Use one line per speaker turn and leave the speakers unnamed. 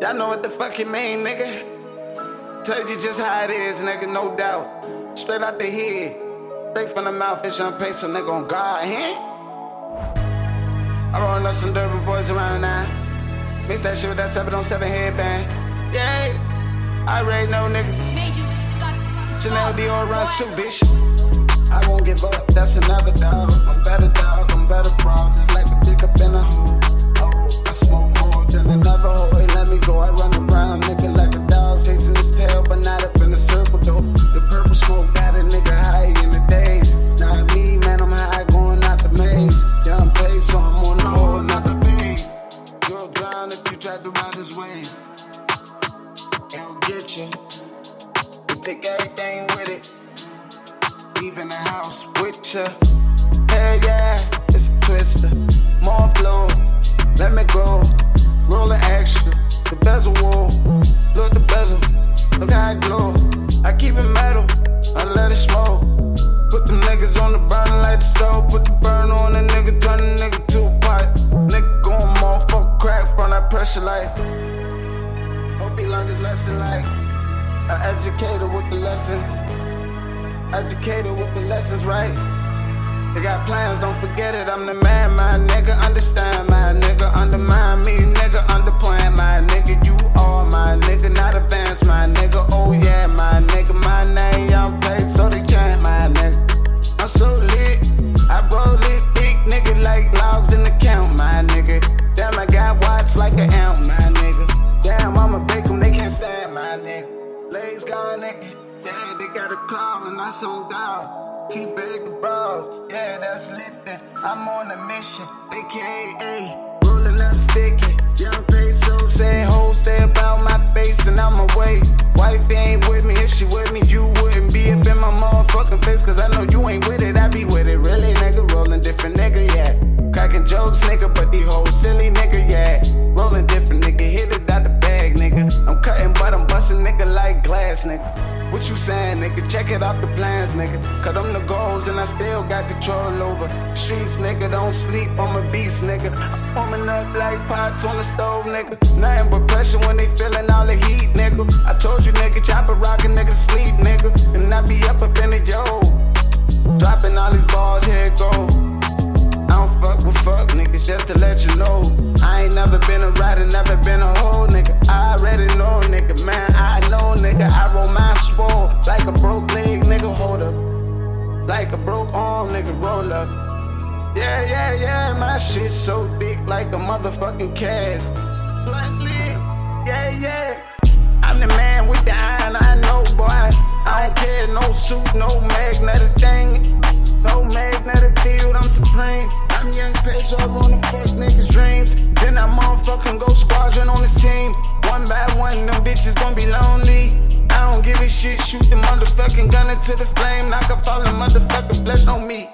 Y'all know what the fuck it mean, nigga. Tell you just how it is, nigga, no doubt. Straight out the head. Straight from the mouth, it's on pace, so nigga on God hand. I rollin' up some Durban boys around now. Mix that shit with that 7 on 7 headband. Yeah. I already know, nigga. Chanel Dior runs too, bitch. I won't give up, that's another dog. I'm better dog, I'm better bro. Wave. It'll get you. You take everything with it. Leaving the house with ya. Hey, yeah, it's a twister. More flow, let me go. Rolling extra, the bezel wall. Look the bezel, look how it glow. I keep it metal, I let it smoke. Put them niggas on the burner like the stove. Put the burn on the nigga, turn the nigga to a pot. Nigga going motherfucker crack from that pressure like. Learned his lesson like. An educator with the lessons. Educated with the lessons, right? They got plans, don't forget it. I'm the man, my nigga. Understand, my nigga. Undermine me, nigga. Underplan, my nigga. You are my nigga, not advance, my nigga. Oh yeah, my nigga. My name, play, so they chant, my nigga. I'm so lit. I roll it big, nigga, like logs in the count, my nigga. Damn, I got watch like an amp, my Yeah, they got a claw and I sold out. T-bag the bras, yeah, that's then. I'm on a mission, aka rolling up sticky. Young Paso say ho, stay about my face and I'm away. Wife glass, nigga. What you saying, nigga? Check it off the plans, nigga. Cut them the goals and I still got control over streets, nigga. Don't sleep, I'm a beast, nigga. I'm warming up like pots on the stove, nigga. Nothing but pressure when they feeling all the heat, nigga. I told you, nigga, chopper rockin' nigga sleep, nigga. And I be up up in the yo. Dropping all these balls, here go. I don't fuck with fuck niggas, just to let you know. Yeah, yeah, yeah, my shit so thick like a motherfucking cast. Bluntly, yeah, yeah. I'm the man with the iron, I know, boy. I don't care, no suit, no magnetic thing. No magnetic field, I'm supreme. I'm young Paso, I wanna fuck niggas' dreams. Then I motherfucking go squadron on this team. One by one, them bitches gon' be lonely. I don't give a shit, shoot the motherfucking gun into the flame. Knock off all the motherfucking on me.